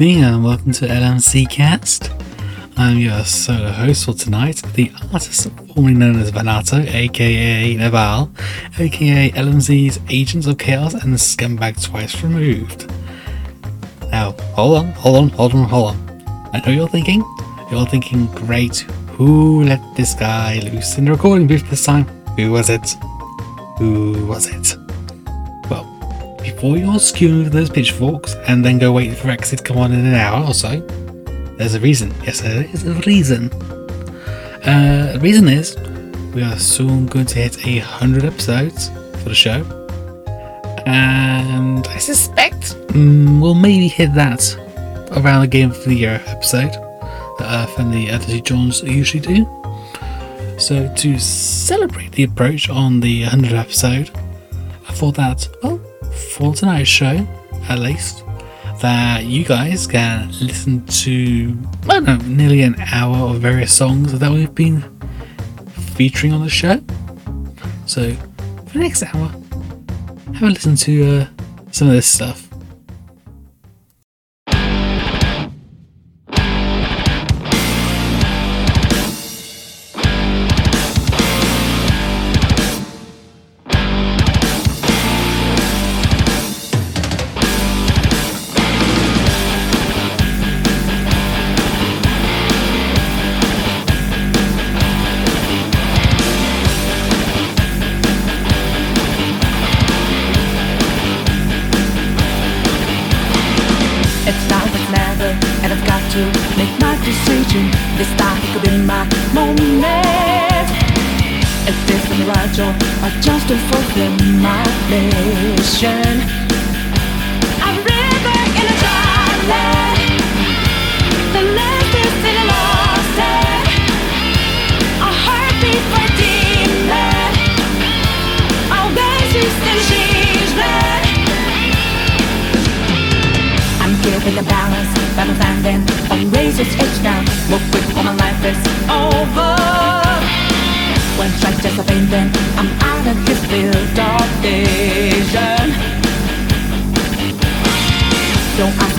Evening and welcome to LMC Cast. I'm your solo host for tonight, the artist formerly known as Vanato, aka Naval, aka LMZ's Agents of Chaos and the Scumbag Twice Removed. Now, hold on, hold on, hold on, hold on. I know you're thinking, you're thinking, great, who let this guy loose in the recording booth this time? Who was it? Who was it? Before you all skew with those pitchforks and then go wait for Exit to come on in an hour or so, there's a reason. Yes, there is a reason. Uh, the reason is we are soon going to hit a hundred episodes for the show, and I suspect mm, we'll maybe hit that around the Game of the Year episode that Earth and the Odyssey Jones usually do. So to celebrate the approach on the 100th episode, I thought that, well, for tonight's show, at least, that you guys can listen to, I don't know, nearly an hour of various songs that we've been featuring on the show. So, for the next hour, have a listen to uh, some of this stuff.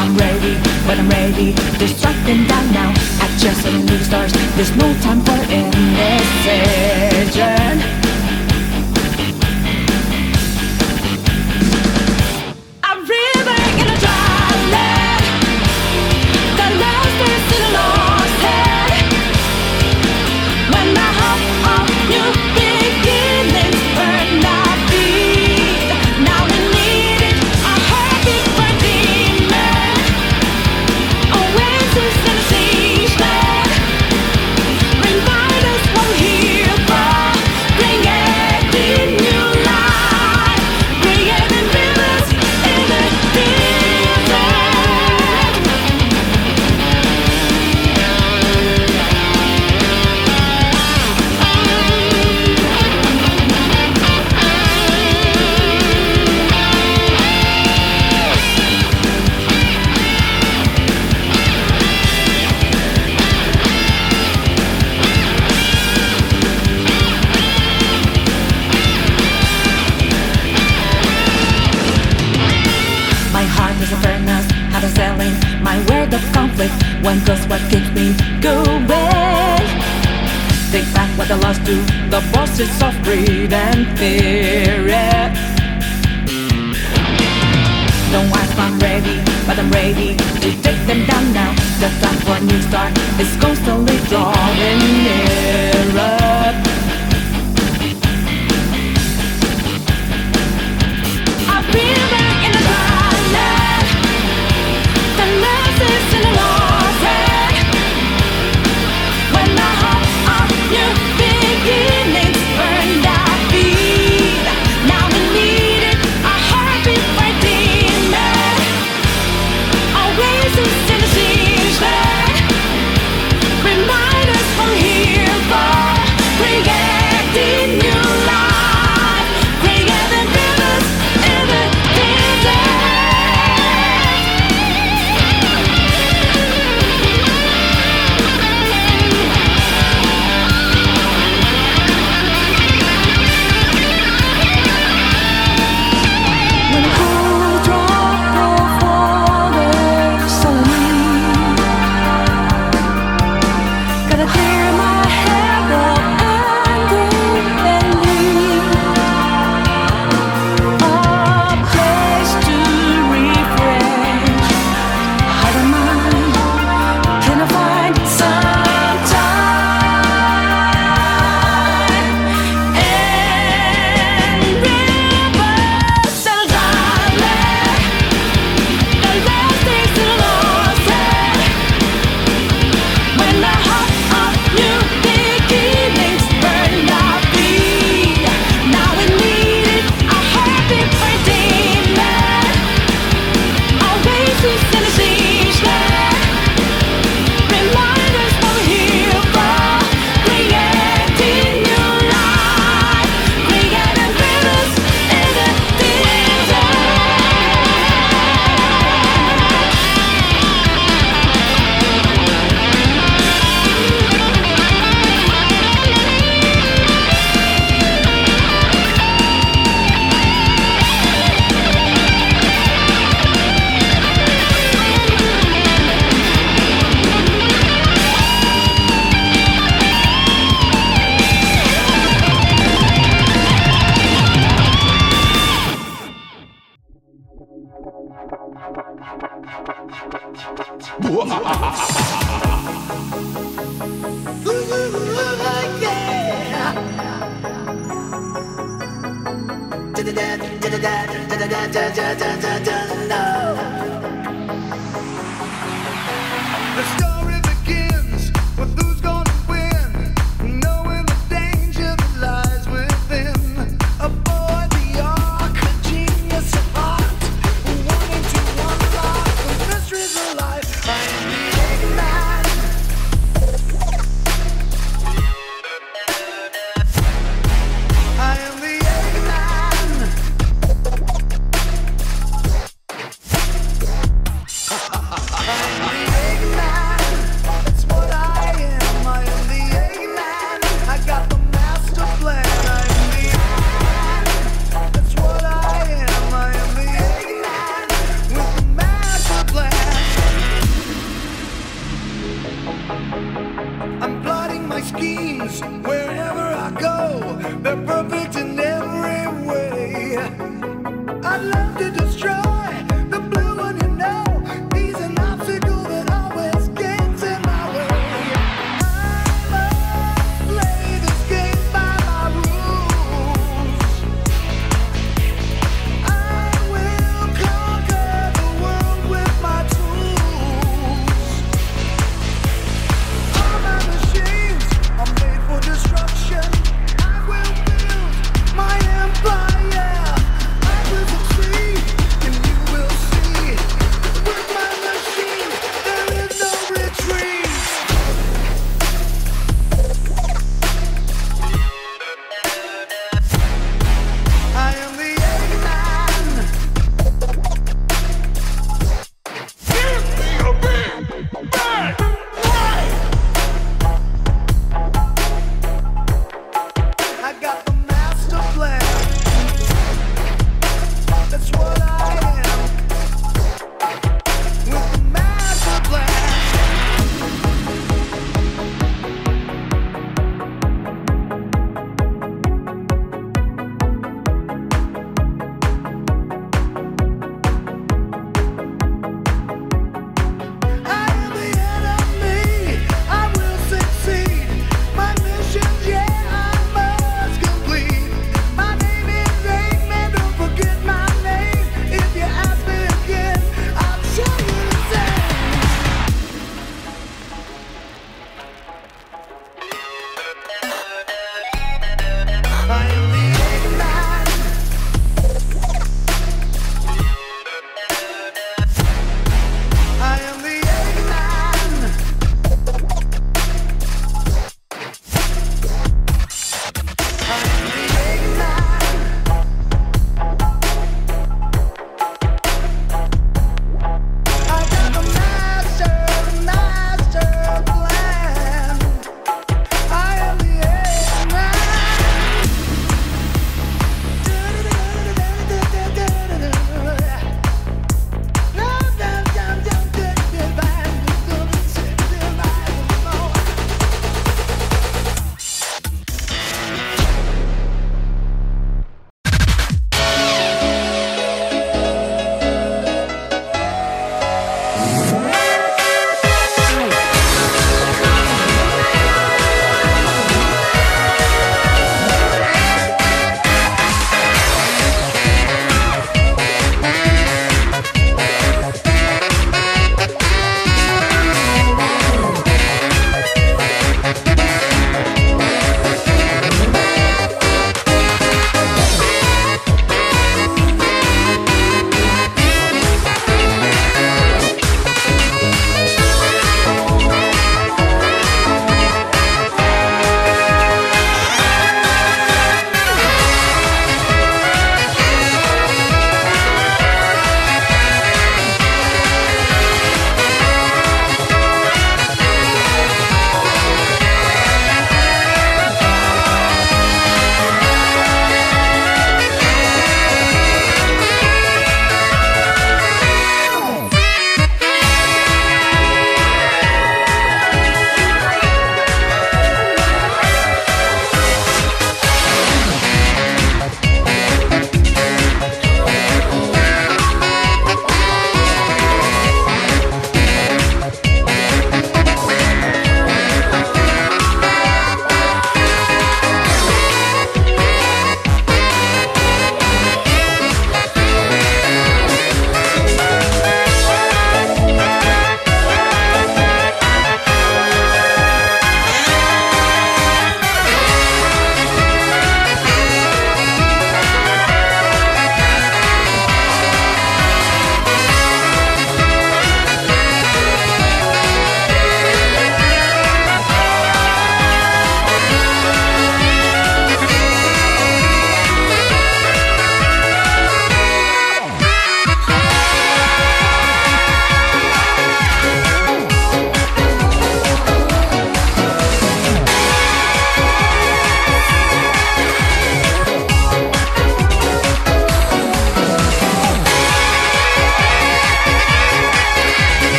I'm ready, but I'm ready strike them down now. I just new stars. There's no time for indecision.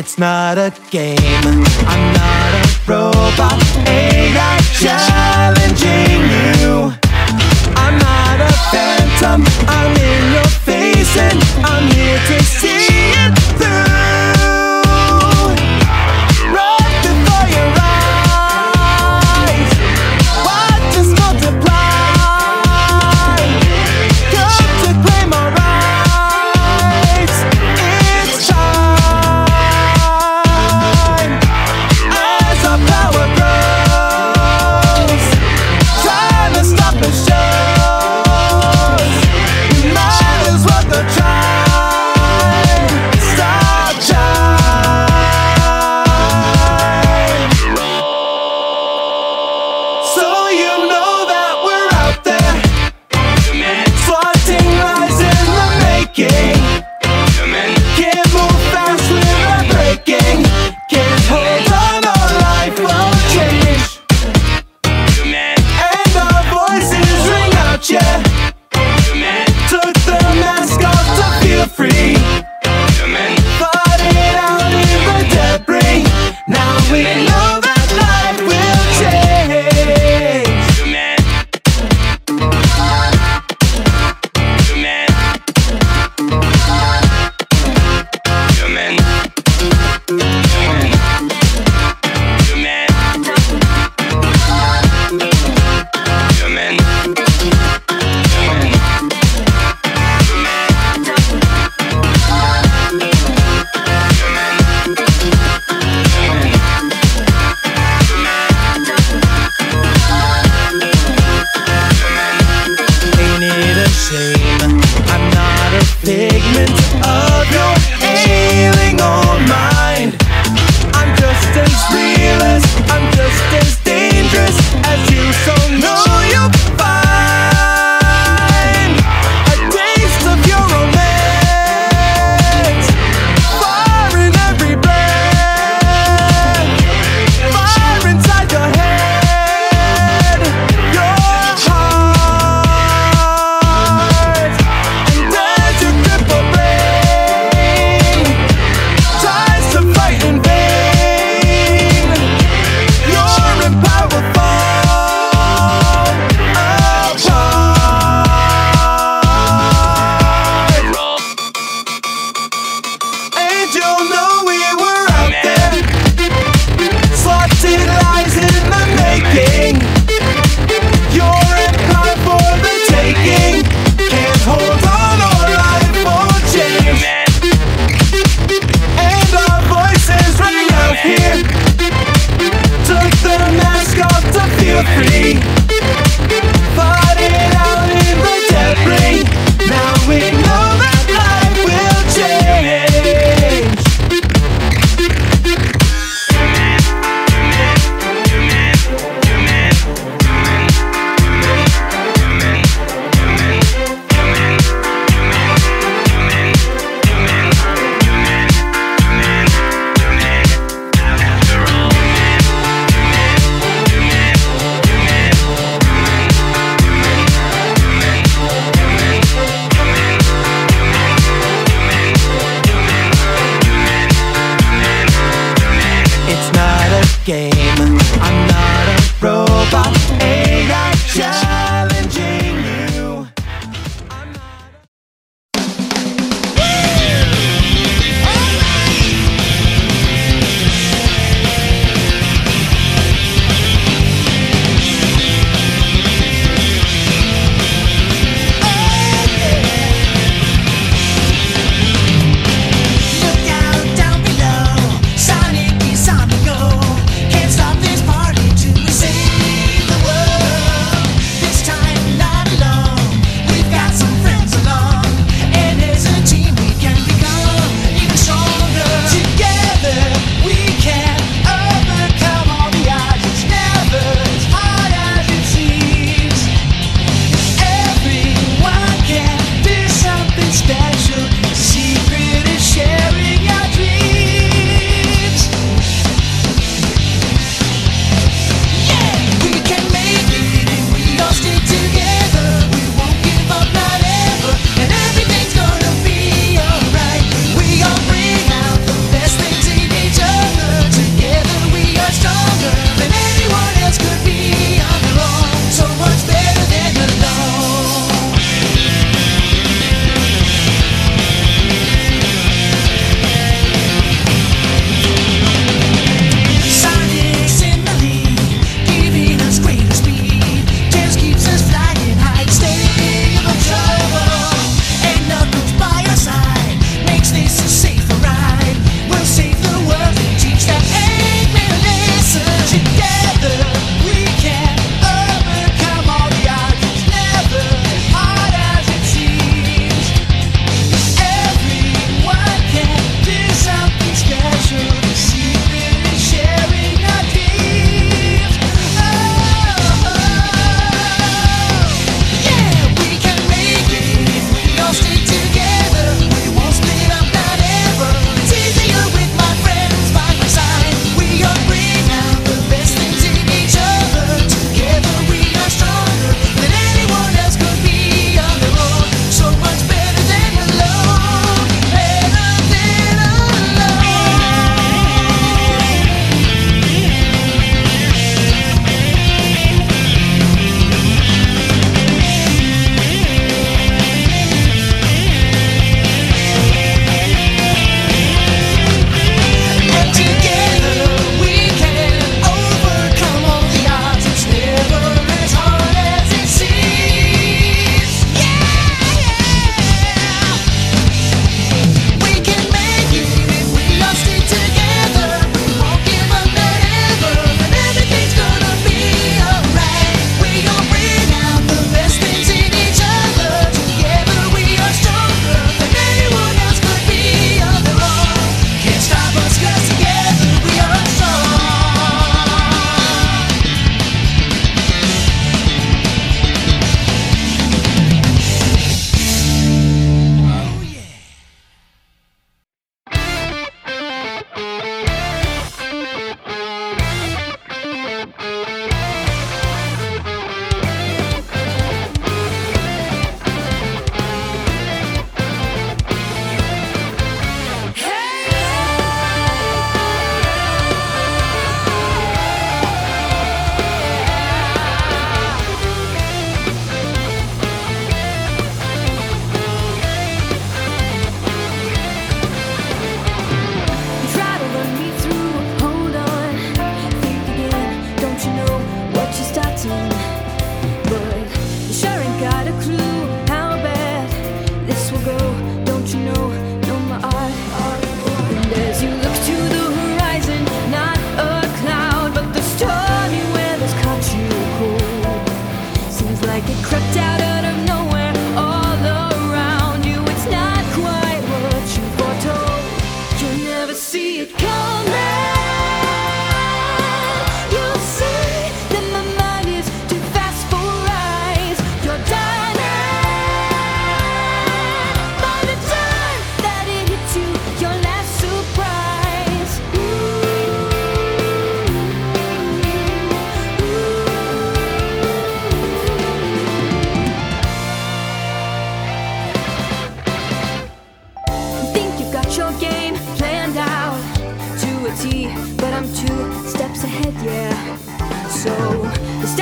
It's not a game. I'm not a robot. Ain't I challenging you? I'm not a phantom. I'm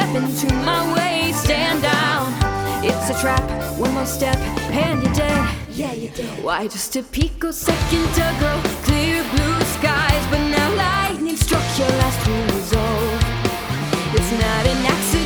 step into my way, stand down. It's a trap, one more step, and you're dead. Yeah, you're dead. Why, just a picosecond ago, clear blue skies, but now lightning struck your last resolve. It's not an accident.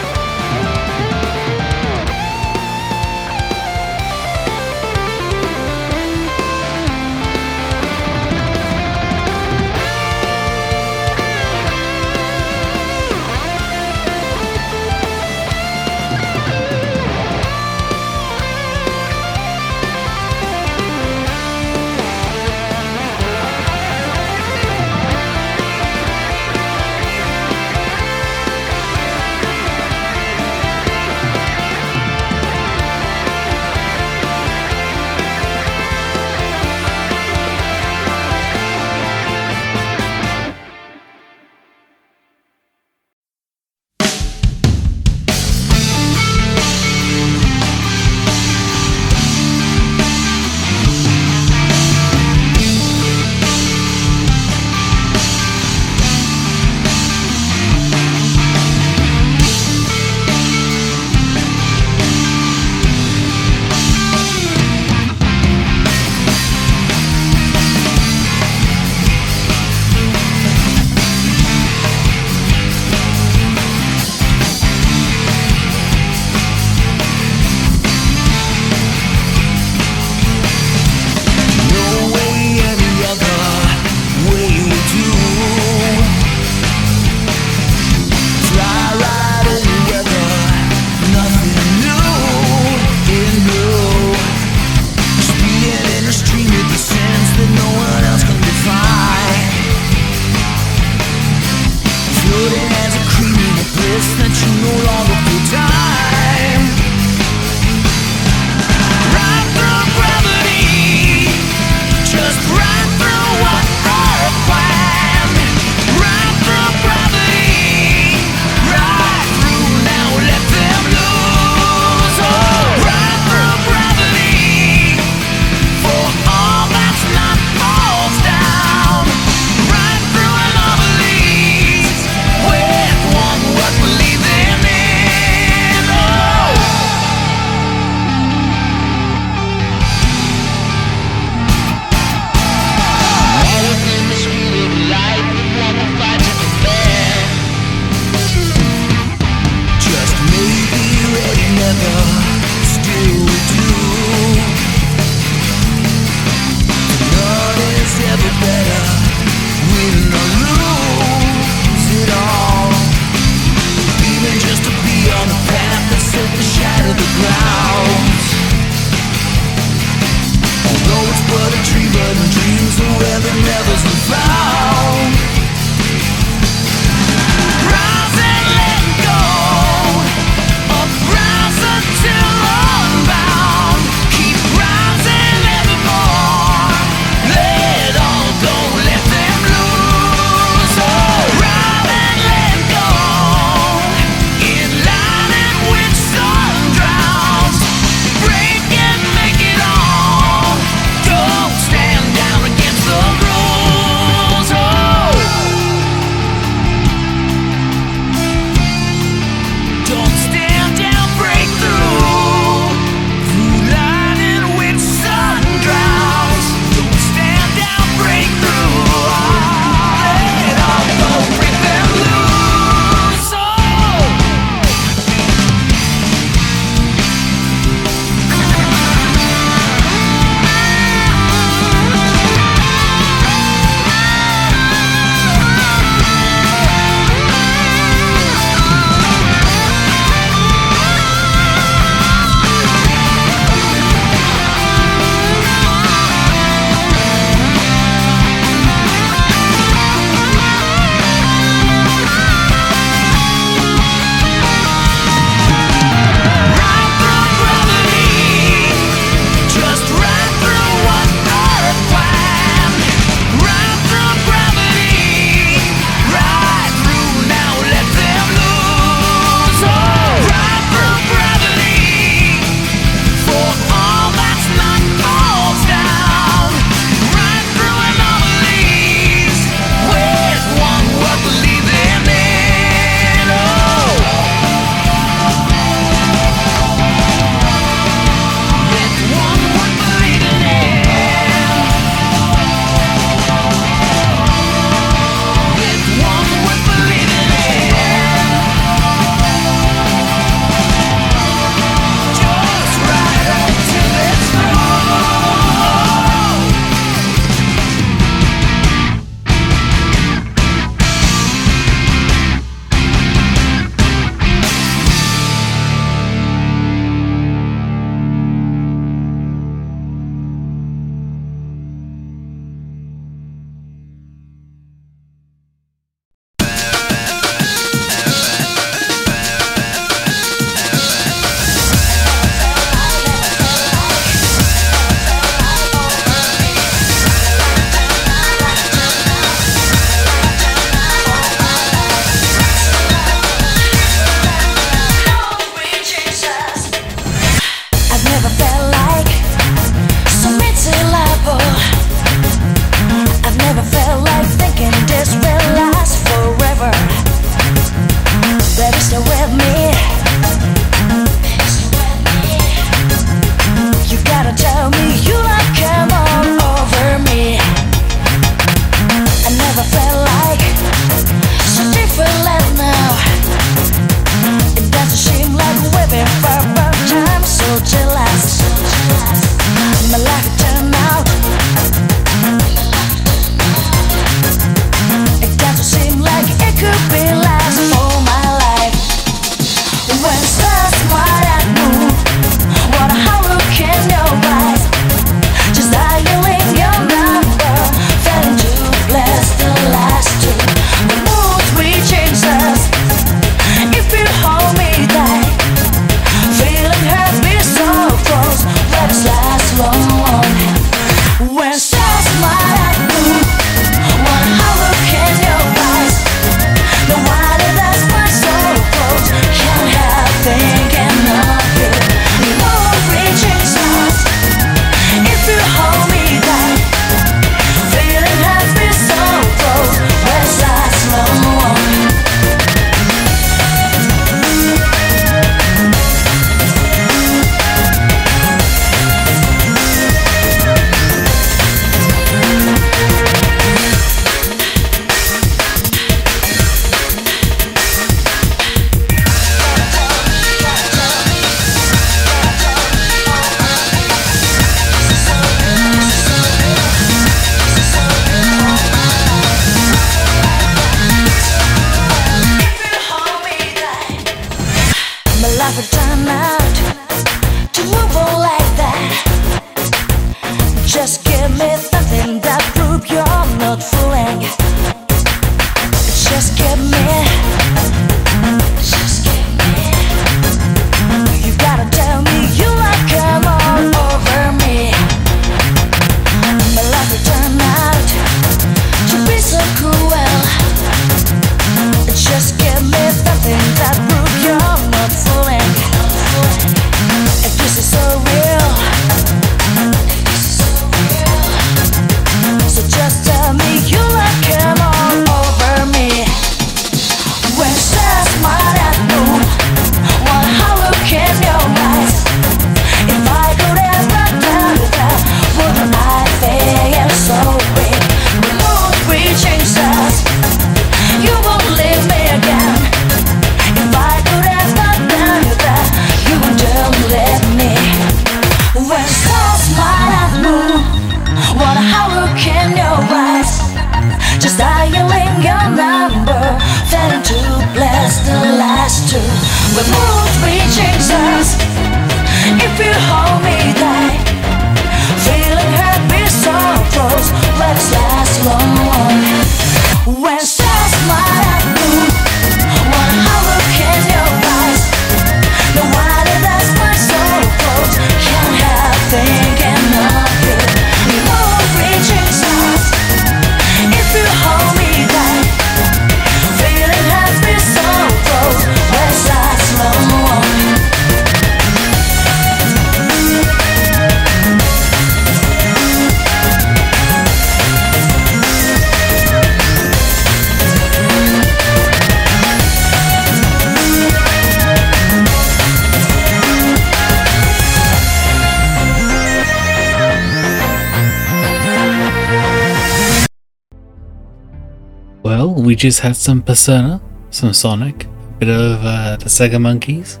We just had some Persona, some Sonic, a bit of uh, the Sega Monkeys,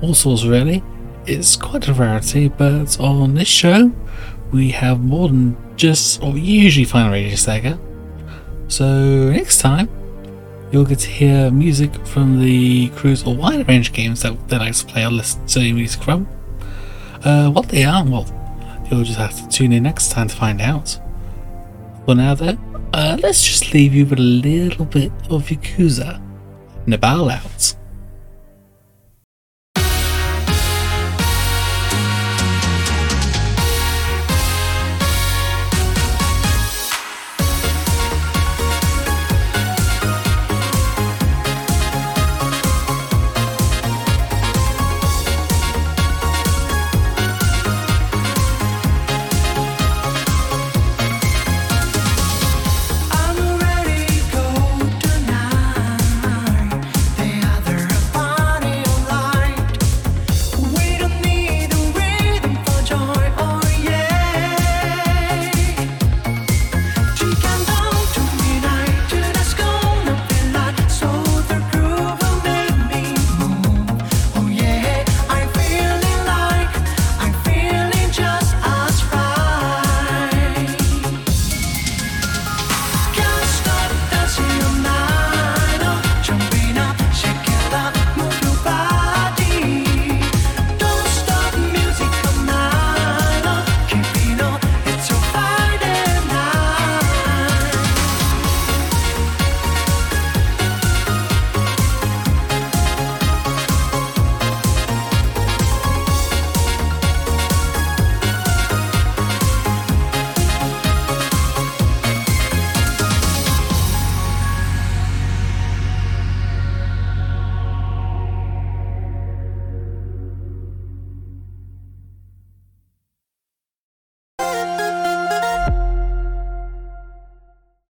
all sorts really. It's quite a rarity, but on this show, we have more than just what we usually find on Radio Sega. So next time, you'll get to hear music from the crew's wide range of games that they like to play or listen to music from. Uh, what they are, well, you'll just have to tune in next time to find out. For now, though, uh, let's just leave you with a little bit of Yakuza. Nabal out.